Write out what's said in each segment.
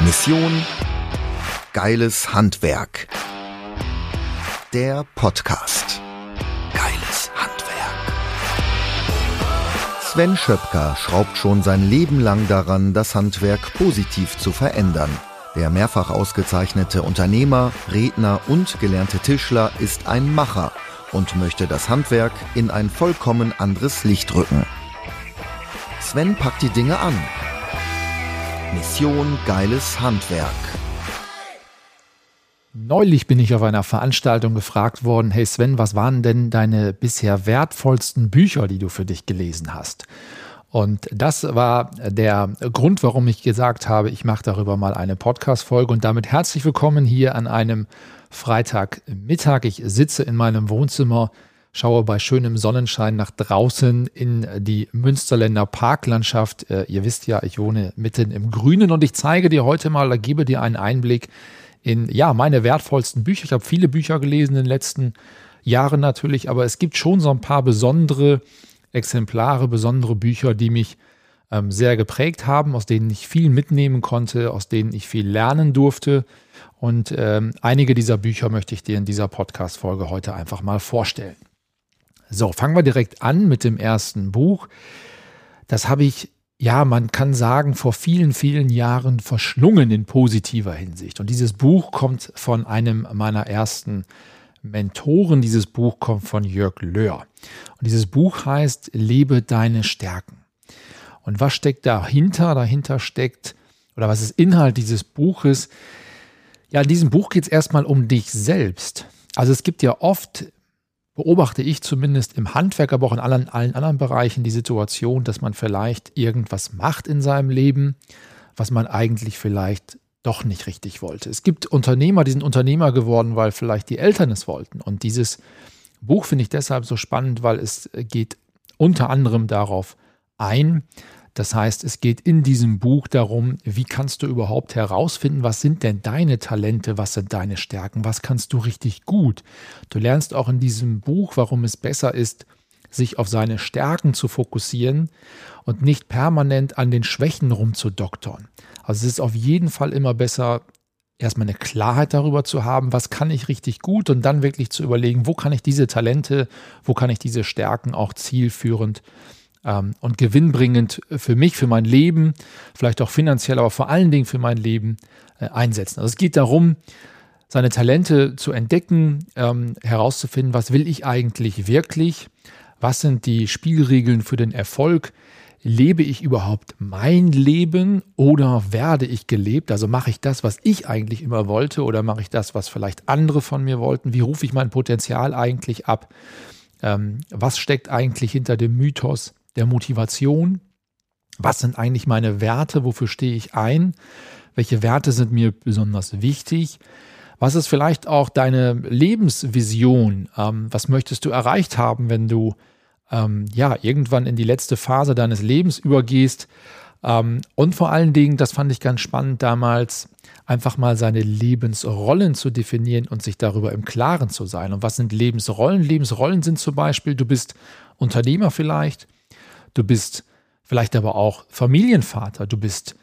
Mission Geiles Handwerk. Der Podcast. Geiles Handwerk. Sven Schöpker schraubt schon sein Leben lang daran, das Handwerk positiv zu verändern. Der mehrfach ausgezeichnete Unternehmer, Redner und gelernte Tischler ist ein Macher und möchte das Handwerk in ein vollkommen anderes Licht rücken. Sven packt die Dinge an. Mission Geiles Handwerk. Neulich bin ich auf einer Veranstaltung gefragt worden, hey Sven, was waren denn deine bisher wertvollsten Bücher, die du für dich gelesen hast? Und das war der Grund, warum ich gesagt habe, ich mache darüber mal eine Podcast-Folge und damit herzlich willkommen hier an einem Freitagmittag. Ich sitze in meinem Wohnzimmer, schaue bei schönem Sonnenschein nach draußen in die Münsterländer Parklandschaft. Äh, ihr wisst ja, ich wohne mitten im Grünen und ich zeige dir heute mal, da gebe dir einen Einblick in ja, meine wertvollsten Bücher. Ich habe viele Bücher gelesen in den letzten Jahren natürlich, aber es gibt schon so ein paar besondere Exemplare, besondere Bücher, die mich ähm, sehr geprägt haben, aus denen ich viel mitnehmen konnte, aus denen ich viel lernen durfte. Und ähm, einige dieser Bücher möchte ich dir in dieser Podcast-Folge heute einfach mal vorstellen. So, fangen wir direkt an mit dem ersten Buch. Das habe ich ja, man kann sagen, vor vielen, vielen Jahren verschlungen in positiver Hinsicht. Und dieses Buch kommt von einem meiner ersten Mentoren. Dieses Buch kommt von Jörg Löhr. Und dieses Buch heißt Lebe deine Stärken. Und was steckt dahinter? Dahinter steckt, oder was ist Inhalt dieses Buches? Ja, in diesem Buch geht es erstmal um dich selbst. Also es gibt ja oft beobachte ich zumindest im Handwerk, aber auch in allen, allen anderen Bereichen die Situation, dass man vielleicht irgendwas macht in seinem Leben, was man eigentlich vielleicht doch nicht richtig wollte. Es gibt Unternehmer, die sind Unternehmer geworden, weil vielleicht die Eltern es wollten. Und dieses Buch finde ich deshalb so spannend, weil es geht unter anderem darauf ein, das heißt, es geht in diesem Buch darum, wie kannst du überhaupt herausfinden, was sind denn deine Talente, was sind deine Stärken, was kannst du richtig gut. Du lernst auch in diesem Buch, warum es besser ist, sich auf seine Stärken zu fokussieren und nicht permanent an den Schwächen rumzudoktern. Also es ist auf jeden Fall immer besser, erstmal eine Klarheit darüber zu haben, was kann ich richtig gut und dann wirklich zu überlegen, wo kann ich diese Talente, wo kann ich diese Stärken auch zielführend ähm, und gewinnbringend für mich, für mein Leben, vielleicht auch finanziell, aber vor allen Dingen für mein Leben äh, einsetzen. Also es geht darum, seine Talente zu entdecken, ähm, herauszufinden, was will ich eigentlich wirklich, was sind die Spielregeln für den Erfolg, lebe ich überhaupt mein Leben oder werde ich gelebt? Also mache ich das, was ich eigentlich immer wollte oder mache ich das, was vielleicht andere von mir wollten? Wie rufe ich mein Potenzial eigentlich ab? Ähm, was steckt eigentlich hinter dem Mythos der Motivation. Was sind eigentlich meine Werte? Wofür stehe ich ein? Welche Werte sind mir besonders wichtig? Was ist vielleicht auch deine Lebensvision? Ähm, was möchtest du erreicht haben, wenn du ähm, ja irgendwann in die letzte Phase deines Lebens übergehst? Ähm, und vor allen Dingen, das fand ich ganz spannend damals, einfach mal seine Lebensrollen zu definieren und sich darüber im Klaren zu sein. Und was sind Lebensrollen? Lebensrollen sind zum Beispiel, du bist Unternehmer vielleicht, du bist vielleicht aber auch Familienvater, du bist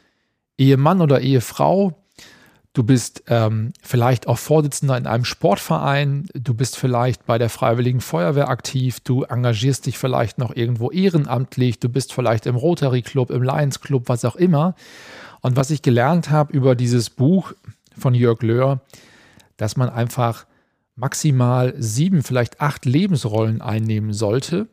Ehemann oder Ehefrau, du bist ähm, vielleicht auch Vorsitzender in einem Sportverein, du bist vielleicht bei der Freiwilligen Feuerwehr aktiv, du engagierst dich vielleicht noch irgendwo ehrenamtlich, du bist vielleicht im Rotary Club, im Lions Club, was auch immer. Und was ich gelernt habe über dieses Buch von Jörg Löhr, dass man einfach maximal sieben, vielleicht acht Lebensrollen einnehmen sollte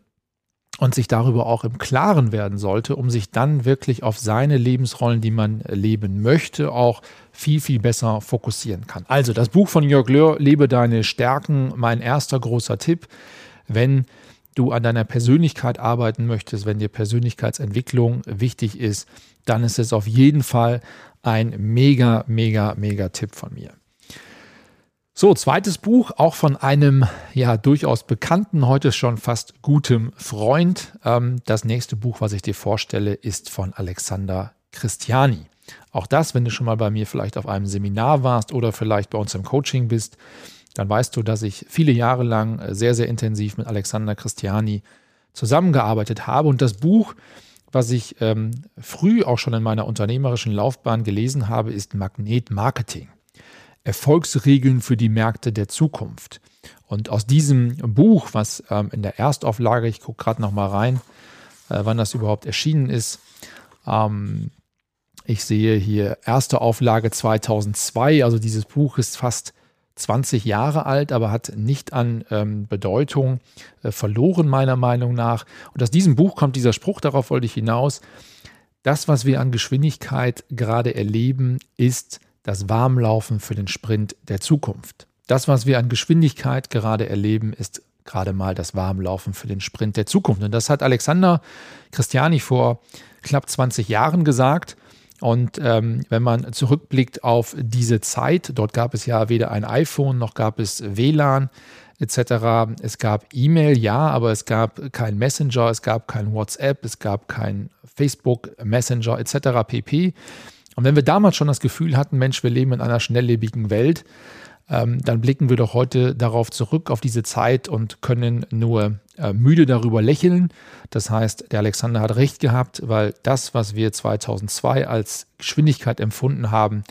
und sich darüber auch im Klaren werden sollte, um sich dann wirklich auf seine Lebensrollen, die man leben möchte, auch viel, viel besser fokussieren kann. Also das Buch von Jörg Löhr, Lebe deine Stärken, mein erster großer Tipp, wenn du an deiner Persönlichkeit arbeiten möchtest, wenn dir Persönlichkeitsentwicklung wichtig ist, dann ist es auf jeden Fall ein mega, mega, mega Tipp von mir. So, zweites Buch, auch von einem ja durchaus bekannten, heute schon fast gutem Freund. Ähm, das nächste Buch, was ich dir vorstelle, ist von Alexander Christiani. Auch das, wenn du schon mal bei mir vielleicht auf einem Seminar warst oder vielleicht bei uns im Coaching bist, dann weißt du, dass ich viele Jahre lang sehr, sehr intensiv mit Alexander Christiani zusammengearbeitet habe. Und das Buch, was ich ähm, früh auch schon in meiner unternehmerischen Laufbahn gelesen habe, ist Magnet Marketing. Erfolgsregeln für die Märkte der Zukunft. Und aus diesem Buch, was ähm, in der Erstauflage, ich gucke gerade noch mal rein, äh, wann das überhaupt erschienen ist. Ähm, ich sehe hier erste Auflage 2002, also dieses Buch ist fast 20 Jahre alt, aber hat nicht an ähm, Bedeutung äh, verloren, meiner Meinung nach. Und aus diesem Buch kommt dieser Spruch, darauf wollte ich hinaus. Das, was wir an Geschwindigkeit gerade erleben, ist das Warmlaufen für den Sprint der Zukunft. Das, was wir an Geschwindigkeit gerade erleben, ist gerade mal das Warmlaufen für den Sprint der Zukunft. Und das hat Alexander Christiani vor knapp 20 Jahren gesagt. Und ähm, wenn man zurückblickt auf diese Zeit, dort gab es ja weder ein iPhone noch gab es WLAN etc. Es gab E-Mail, ja, aber es gab kein Messenger, es gab kein WhatsApp, es gab kein Facebook Messenger etc. pp. Und wenn wir damals schon das Gefühl hatten, Mensch, wir leben in einer schnelllebigen Welt, ähm, dann blicken wir doch heute darauf zurück, auf diese Zeit und können nur äh, müde darüber lächeln. Das heißt, der Alexander hat recht gehabt, weil das, was wir 2002 als Geschwindigkeit empfunden haben,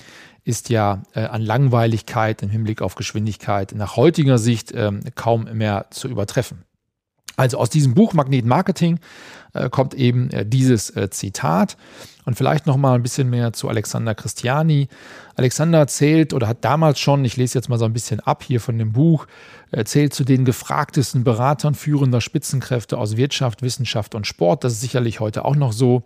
ist ja äh, an Langweiligkeit im Hinblick auf Geschwindigkeit nach heutiger Sicht äh, kaum mehr zu übertreffen. Also aus diesem Buch Magnet Marketing äh, kommt eben äh, dieses äh, Zitat. Und vielleicht noch mal ein bisschen mehr zu Alexander Christiani. Alexander erzählt oder hat damals schon, ich lese jetzt mal so ein bisschen ab hier von dem Buch, erzählt zu den gefragtesten Beratern führender Spitzenkräfte aus Wirtschaft, Wissenschaft und Sport. Das ist sicherlich heute auch noch so.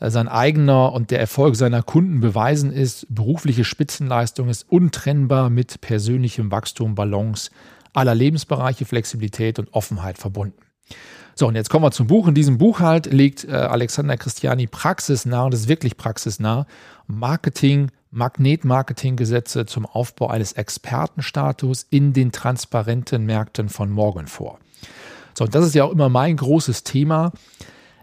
Sein eigener und der Erfolg seiner Kunden beweisen ist, berufliche Spitzenleistung ist untrennbar mit persönlichem Wachstum, Balance aller Lebensbereiche, Flexibilität und Offenheit verbunden. So, und jetzt kommen wir zum Buch. In diesem Buch halt legt äh, Alexander Christiani praxisnah, und das ist wirklich praxisnah, Marketing, Magnetmarketing-Gesetze zum Aufbau eines Expertenstatus in den transparenten Märkten von morgen vor. So, und das ist ja auch immer mein großes Thema.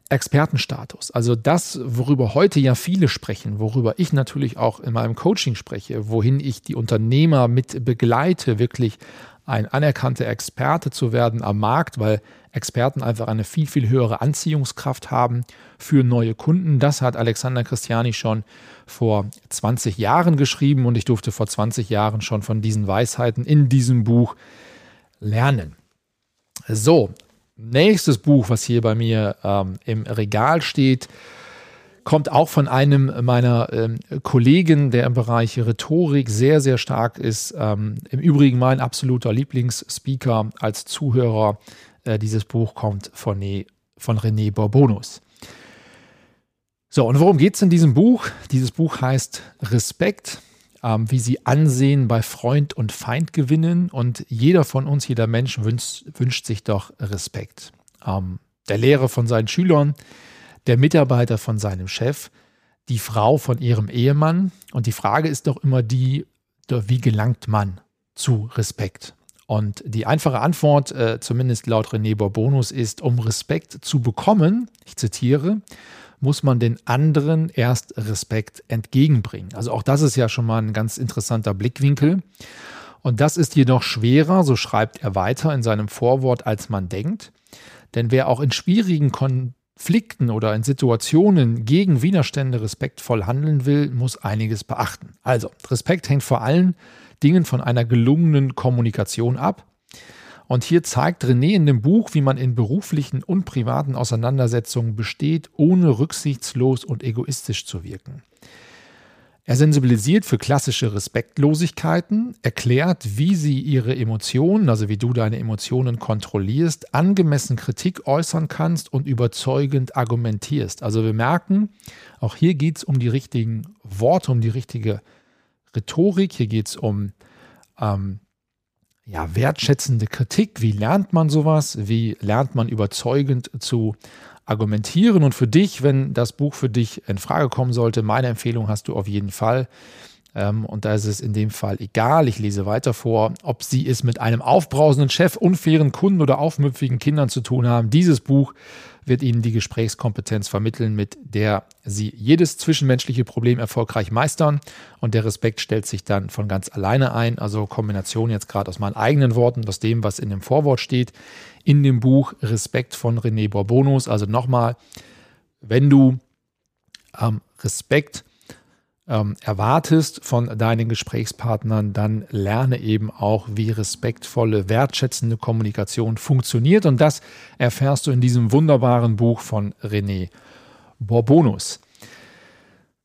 Expertenstatus. Also das, worüber heute ja viele sprechen, worüber ich natürlich auch in meinem Coaching spreche, wohin ich die Unternehmer mit begleite, wirklich ein anerkannter Experte zu werden am Markt, weil Experten einfach eine viel, viel höhere Anziehungskraft haben für neue Kunden. Das hat Alexander Christiani schon vor 20 Jahren geschrieben und ich durfte vor 20 Jahren schon von diesen Weisheiten in diesem Buch lernen. So, nächstes Buch, was hier bei mir ähm, im Regal steht, kommt auch von einem meiner ähm, Kollegen, der im Bereich Rhetorik sehr, sehr stark ist. Ähm, Im Übrigen mein absoluter Lieblingsspeaker als Zuhörer äh, dieses Buch kommt von, ne, von René Bourbonus. So, und worum geht es in diesem Buch? Dieses Buch heißt Respekt, ähm, wie Sie Ansehen bei Freund und Feind gewinnen. Und jeder von uns, jeder Mensch wünscht, wünscht sich doch Respekt. Ähm, der Lehrer von seinen Schülern, der Mitarbeiter von seinem Chef, die Frau von ihrem Ehemann. Und die Frage ist doch immer die, wie gelangt man zu Respekt? Und die einfache Antwort, äh, zumindest laut René Bourbonus, ist, um Respekt zu bekommen, ich zitiere, muss man den anderen erst Respekt entgegenbringen. Also auch das ist ja schon mal ein ganz interessanter Blickwinkel. Und das ist jedoch schwerer, so schreibt er weiter in seinem Vorwort, als man denkt. Denn wer auch in schwierigen Konflikten oder in Situationen gegen Widerstände respektvoll handeln will, muss einiges beachten. Also, Respekt hängt vor allem Dingen von einer gelungenen Kommunikation ab. Und hier zeigt René in dem Buch, wie man in beruflichen und privaten Auseinandersetzungen besteht, ohne rücksichtslos und egoistisch zu wirken. Er sensibilisiert für klassische Respektlosigkeiten, erklärt, wie sie ihre Emotionen, also wie du deine Emotionen kontrollierst, angemessen Kritik äußern kannst und überzeugend argumentierst. Also wir merken, auch hier geht es um die richtigen Worte, um die richtige Rhetorik, hier geht es um ähm, ja, wertschätzende Kritik. Wie lernt man sowas? Wie lernt man überzeugend zu argumentieren? Und für dich, wenn das Buch für dich in Frage kommen sollte, meine Empfehlung hast du auf jeden Fall. Ähm, und da ist es in dem Fall egal, ich lese weiter vor, ob Sie es mit einem aufbrausenden Chef, unfairen Kunden oder aufmüpfigen Kindern zu tun haben. Dieses Buch wird Ihnen die Gesprächskompetenz vermitteln, mit der Sie jedes zwischenmenschliche Problem erfolgreich meistern. Und der Respekt stellt sich dann von ganz alleine ein. Also Kombination jetzt gerade aus meinen eigenen Worten, aus dem, was in dem Vorwort steht, in dem Buch Respekt von René Bourbonus. Also nochmal, wenn du ähm, Respekt ähm, erwartest von deinen Gesprächspartnern, dann lerne eben auch, wie respektvolle, wertschätzende Kommunikation funktioniert. Und das erfährst du in diesem wunderbaren Buch von René Borbonus.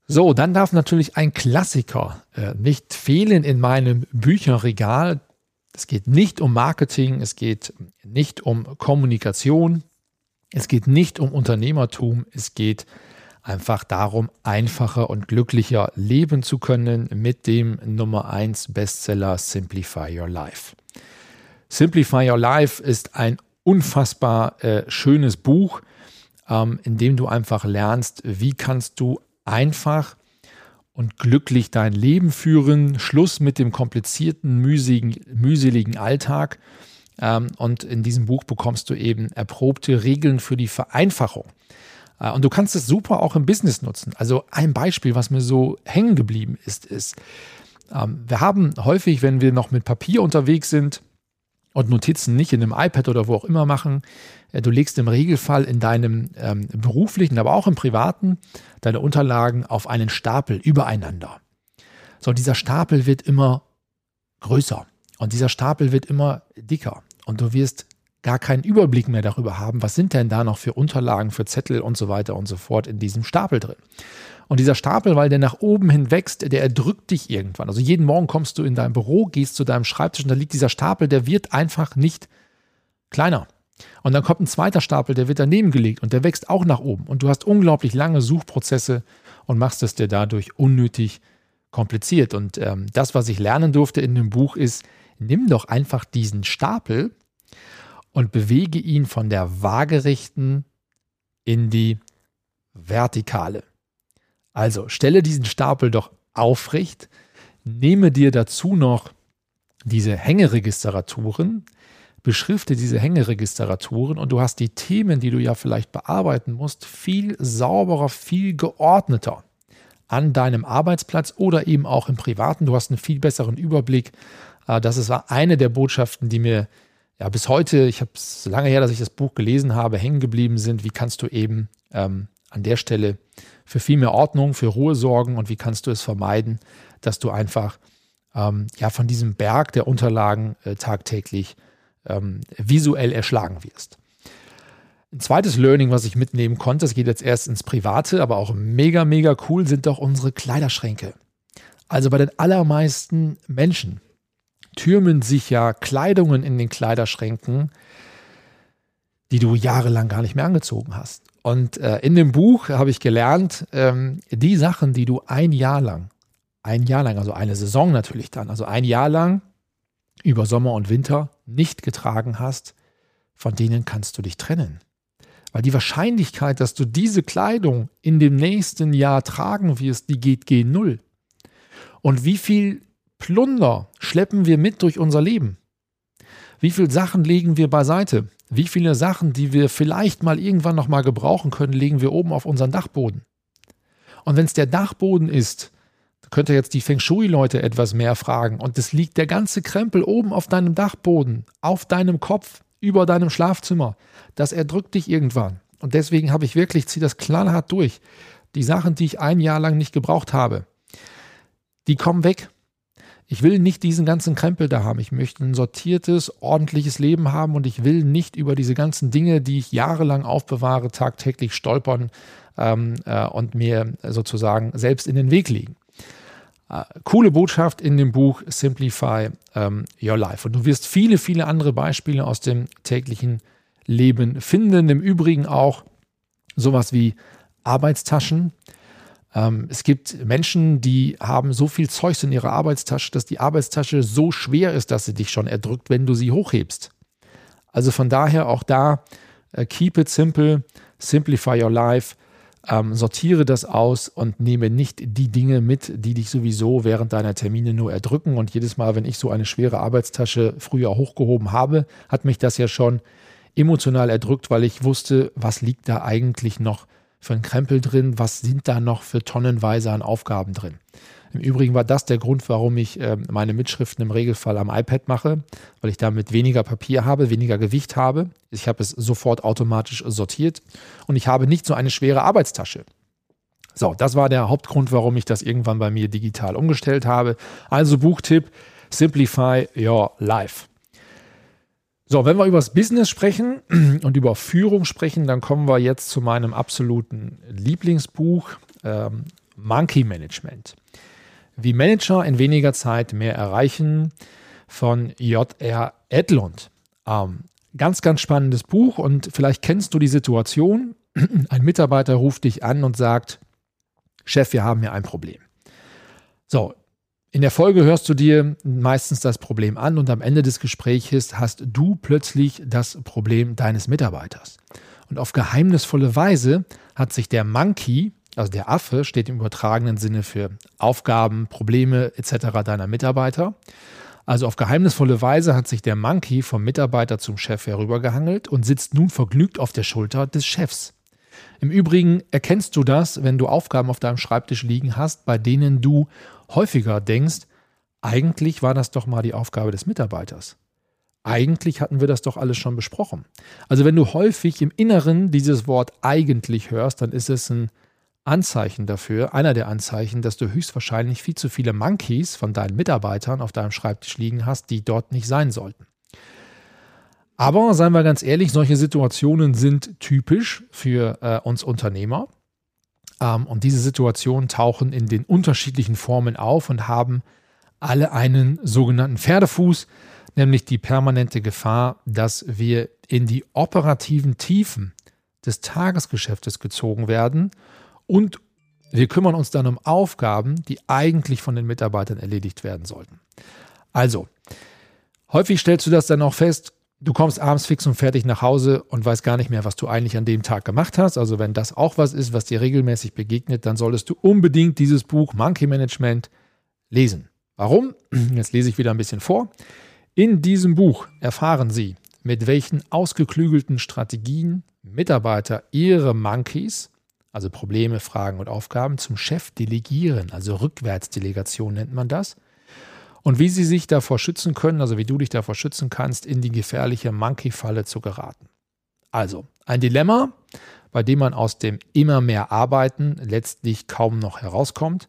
So, dann darf natürlich ein Klassiker äh, nicht fehlen in meinem Bücherregal. Es geht nicht um Marketing, es geht nicht um Kommunikation, es geht nicht um Unternehmertum, es geht um einfach darum, einfacher und glücklicher leben zu können mit dem Nummer 1 Bestseller Simplify Your Life. Simplify Your Life ist ein unfassbar äh, schönes Buch, ähm, in dem du einfach lernst, wie kannst du einfach und glücklich dein Leben führen, Schluss mit dem komplizierten, mühseligen, mühseligen Alltag. Ähm, und in diesem Buch bekommst du eben erprobte Regeln für die Vereinfachung. Äh, und du kannst es super auch im Business nutzen. Also ein Beispiel, was mir so hängen geblieben ist, ist, ähm, wir haben häufig, wenn wir noch mit Papier unterwegs sind und Notizen nicht in einem iPad oder wo auch immer machen, äh, du legst im Regelfall in deinem ähm, beruflichen, aber auch im privaten deine Unterlagen auf einen Stapel übereinander. So, dieser Stapel wird immer größer und dieser Stapel wird immer dicker und du wirst gar keinen Überblick mehr darüber haben, was sind denn da noch für Unterlagen, für Zettel und so weiter und so fort in diesem Stapel drin. Und dieser Stapel, weil der nach oben hin wächst, der erdrückt dich irgendwann. Also jeden Morgen kommst du in dein Büro, gehst zu deinem Schreibtisch und da liegt dieser Stapel, der wird einfach nicht kleiner. Und dann kommt ein zweiter Stapel, der wird daneben gelegt und der wächst auch nach oben. Und du hast unglaublich lange Suchprozesse und machst es dir dadurch unnötig kompliziert. Und ähm, das, was ich lernen durfte in dem Buch, ist, nimm doch einfach diesen Stapel und bewege ihn von der waagerechten in die vertikale. Also stelle diesen Stapel doch aufrecht, nehme dir dazu noch diese Hängeregisteraturen, beschrifte diese Hängeregisteraturen und du hast die Themen, die du ja vielleicht bearbeiten musst, viel sauberer, viel geordneter an deinem Arbeitsplatz oder eben auch im Privaten. Du hast einen viel besseren Überblick. Äh, das ist eine der Botschaften, die mir ja, bis heute, ich habe es lange her, dass ich das Buch gelesen habe, hängen geblieben sind. Wie kannst du eben ähm, an der Stelle für viel mehr Ordnung, für Ruhe sorgen und wie kannst du es vermeiden, dass du einfach ähm, ja von diesem Berg der Unterlagen äh, tagtäglich ähm, visuell erschlagen wirst. Ein zweites Learning, was ich mitnehmen konnte, das geht jetzt erst ins Private, aber auch mega, mega cool, sind doch unsere Kleiderschränke. Also bei den allermeisten Menschen türmen sich ja Kleidungen in den Kleiderschränken, die du jahrelang gar nicht mehr angezogen hast. Und äh, in dem Buch habe ich gelernt, ähm, die Sachen, die du ein Jahr lang, ein Jahr lang, also eine Saison natürlich dann, also ein Jahr lang über Sommer und Winter nicht getragen hast, von denen kannst du dich trennen. Weil die Wahrscheinlichkeit, dass du diese Kleidung in dem nächsten Jahr tragen wirst, die geht gen Null. Und wie viel Plunder schleppen wir mit durch unser Leben? Wie viele Sachen legen wir beiseite? Wie viele Sachen, die wir vielleicht mal irgendwann noch mal gebrauchen können, legen wir oben auf unseren Dachboden? Und wenn es der Dachboden ist, könnt ihr jetzt die Feng Shui-Leute etwas mehr fragen. Und es liegt der ganze Krempel oben auf deinem Dachboden, auf deinem Kopf, über deinem Schlafzimmer. Das erdrückt dich irgendwann. Und deswegen habe ich wirklich, ziehe das knallhart durch. Die Sachen, die ich ein Jahr lang nicht gebraucht habe, die kommen weg. Ich will nicht diesen ganzen Krempel da haben. Ich möchte ein sortiertes, ordentliches Leben haben und ich will nicht über diese ganzen Dinge, die ich jahrelang aufbewahre, tagtäglich stolpern ähm, äh, und mir sozusagen selbst in den Weg legen. Äh, coole Botschaft in dem Buch Simplify ähm, Your Life. Und du wirst viele, viele andere Beispiele aus dem täglichen Leben finden. Im Übrigen auch sowas wie Arbeitstaschen. Ähm, es gibt Menschen, die haben so viel Zeugs in ihrer Arbeitstasche, dass die Arbeitstasche so schwer ist, dass sie dich schon erdrückt, wenn du sie hochhebst. Also von daher auch da, äh, keep it simple, simplify your life, ähm, sortiere das aus und nehme nicht die Dinge mit, die dich sowieso während deiner Termine nur erdrücken. Und jedes Mal, wenn ich so eine schwere Arbeitstasche früher hochgehoben habe, hat mich das ja schon emotional erdrückt, weil ich wusste, was liegt da eigentlich noch für einen Krempel drin? Was sind da noch für tonnenweise an Aufgaben drin? Im Übrigen war das der Grund, warum ich äh, meine Mitschriften im Regelfall am iPad mache, weil ich damit weniger Papier habe, weniger Gewicht habe. Ich habe es sofort automatisch sortiert und ich habe nicht so eine schwere Arbeitstasche. So, das war der Hauptgrund, warum ich das irgendwann bei mir digital umgestellt habe. Also Buchtipp, Simplify Your Life. So, wenn wir über das Business sprechen und über Führung sprechen, dann kommen wir jetzt zu meinem absoluten Lieblingsbuch, ähm, Monkey Management. Wie Manager in weniger Zeit mehr erreichen von J.R. Edlund. Ähm, ganz, ganz spannendes Buch und vielleicht kennst du die Situation. Ein Mitarbeiter ruft dich an und sagt, Chef, wir haben hier ein Problem. So, in der Folge hörst du dir meistens das Problem an und am Ende des Gesprächs hast du plötzlich das Problem deines Mitarbeiters. Und auf geheimnisvolle Weise hat sich der Monkey, also der Affe, steht im übertragenen Sinne für Aufgaben, Probleme etc. deiner Mitarbeiter. Also auf geheimnisvolle Weise hat sich der Monkey vom Mitarbeiter zum Chef herübergehangelt und sitzt nun vergnügt auf der Schulter des Chefs. Im Übrigen erkennst du das, wenn du Aufgaben auf deinem Schreibtisch liegen hast, bei denen du häufiger denkst, eigentlich war das doch mal die Aufgabe des Mitarbeiters. Eigentlich hatten wir das doch alles schon besprochen. Also wenn du häufig im Inneren dieses Wort eigentlich hörst, dann ist es ein Anzeichen dafür, einer der Anzeichen, dass du höchstwahrscheinlich viel zu viele Monkeys von deinen Mitarbeitern auf deinem Schreibtisch liegen hast, die dort nicht sein sollten. Aber seien wir ganz ehrlich, solche Situationen sind typisch für äh, uns Unternehmer. Ähm, und diese Situationen tauchen in den unterschiedlichen Formen auf und haben alle einen sogenannten Pferdefuß, nämlich die permanente Gefahr, dass wir in die operativen Tiefen des Tagesgeschäftes gezogen werden und wir kümmern uns dann um Aufgaben, die eigentlich von den Mitarbeitern erledigt werden sollten. Also, häufig stellst du das dann auch fest, du kommst abends fix und fertig nach Hause und weißt gar nicht mehr, was du eigentlich an dem Tag gemacht hast. Also wenn das auch was ist, was dir regelmäßig begegnet, dann solltest du unbedingt dieses Buch Monkey Management lesen. Warum? Jetzt lese ich wieder ein bisschen vor. In diesem Buch erfahren Sie, mit welchen ausgeklügelten Strategien Mitarbeiter ihre Monkeys, also Probleme, Fragen und Aufgaben, zum Chef delegieren, also Rückwärtsdelegation nennt man das, und wie sie sich davor schützen können, also wie du dich davor schützen kannst, in die gefährliche Monkey-Falle zu geraten. Also, ein Dilemma, bei dem man aus dem immer mehr Arbeiten letztlich kaum noch herauskommt.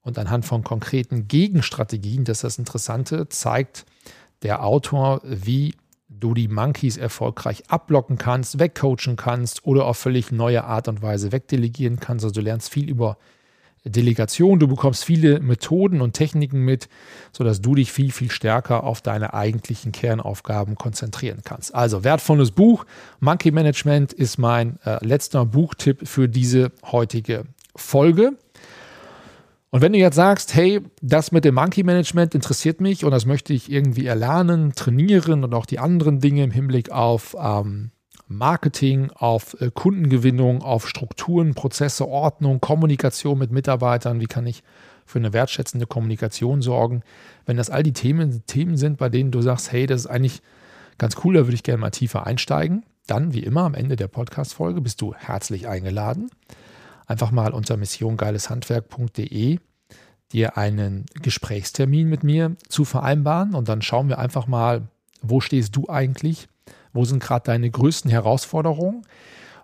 Und anhand von konkreten Gegenstrategien, das ist das Interessante, zeigt der Autor, wie du die Monkeys erfolgreich abblocken kannst, wegcoachen kannst oder auf völlig neue Art und Weise wegdelegieren kannst. Also du lernst viel über Delegation. Du bekommst viele Methoden und Techniken mit, sodass du dich viel, viel stärker auf deine eigentlichen Kernaufgaben konzentrieren kannst. Also wertvolles Buch. Monkey Management ist mein äh, letzter Buchtipp für diese heutige Folge. Und wenn du jetzt sagst, hey, das mit dem Monkey Management interessiert mich und das möchte ich irgendwie erlernen, trainieren und auch die anderen Dinge im Hinblick auf ähm, Marketing, auf äh, Kundengewinnung, auf Strukturen, Prozesse, Ordnung, Kommunikation mit Mitarbeitern. Wie kann ich für eine wertschätzende Kommunikation sorgen? Wenn das all die Themen, Themen sind, bei denen du sagst, hey, das ist eigentlich ganz cool, da würde ich gerne mal tiefer einsteigen, dann wie immer am Ende der Podcast-Folge bist du herzlich eingeladen. Einfach mal unter missiongeileshandwerk.de dir einen Gesprächstermin mit mir zu vereinbaren und dann schauen wir einfach mal, wo stehst du eigentlich wo sind gerade deine größten Herausforderungen?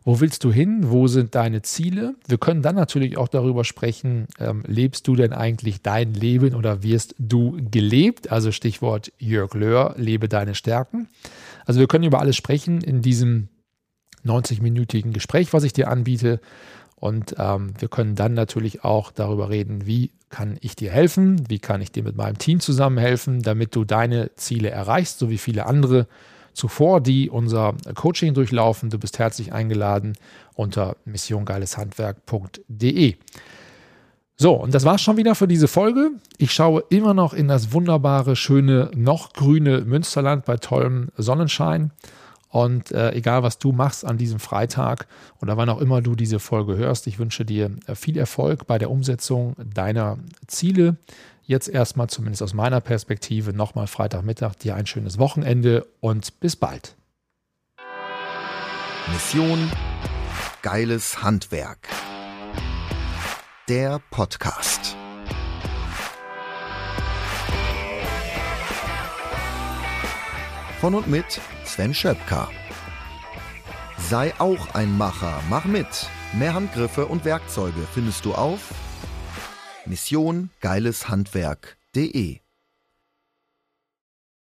Wo willst du hin? Wo sind deine Ziele? Wir können dann natürlich auch darüber sprechen, ähm, lebst du denn eigentlich dein Leben oder wirst du gelebt? Also Stichwort Jörg Löhr, lebe deine Stärken. Also wir können über alles sprechen in diesem 90-minütigen Gespräch, was ich dir anbiete. Und ähm, wir können dann natürlich auch darüber reden, wie kann ich dir helfen, wie kann ich dir mit meinem Team zusammen helfen, damit du deine Ziele erreichst, so wie viele andere zuvor, die unser Coaching durchlaufen. Du bist herzlich eingeladen unter missiongeileshandwerk.de. So, und das war's schon wieder für diese Folge. Ich schaue immer noch in das wunderbare, schöne, noch grüne Münsterland bei tollem Sonnenschein. Und äh, egal, was du machst an diesem Freitag oder wann auch immer du diese Folge hörst, ich wünsche dir äh, viel Erfolg bei der Umsetzung deiner Ziele, jetzt erstmal, zumindest aus meiner Perspektive, nochmal Freitagmittag dir ein schönes Wochenende und bis bald. Mission Geiles Handwerk. Der Podcast. Von und mit Sven Schöpker. Sei auch ein Macher, mach mit. Mehr Handgriffe und Werkzeuge findest du auf Mission Geiles Handwerk.de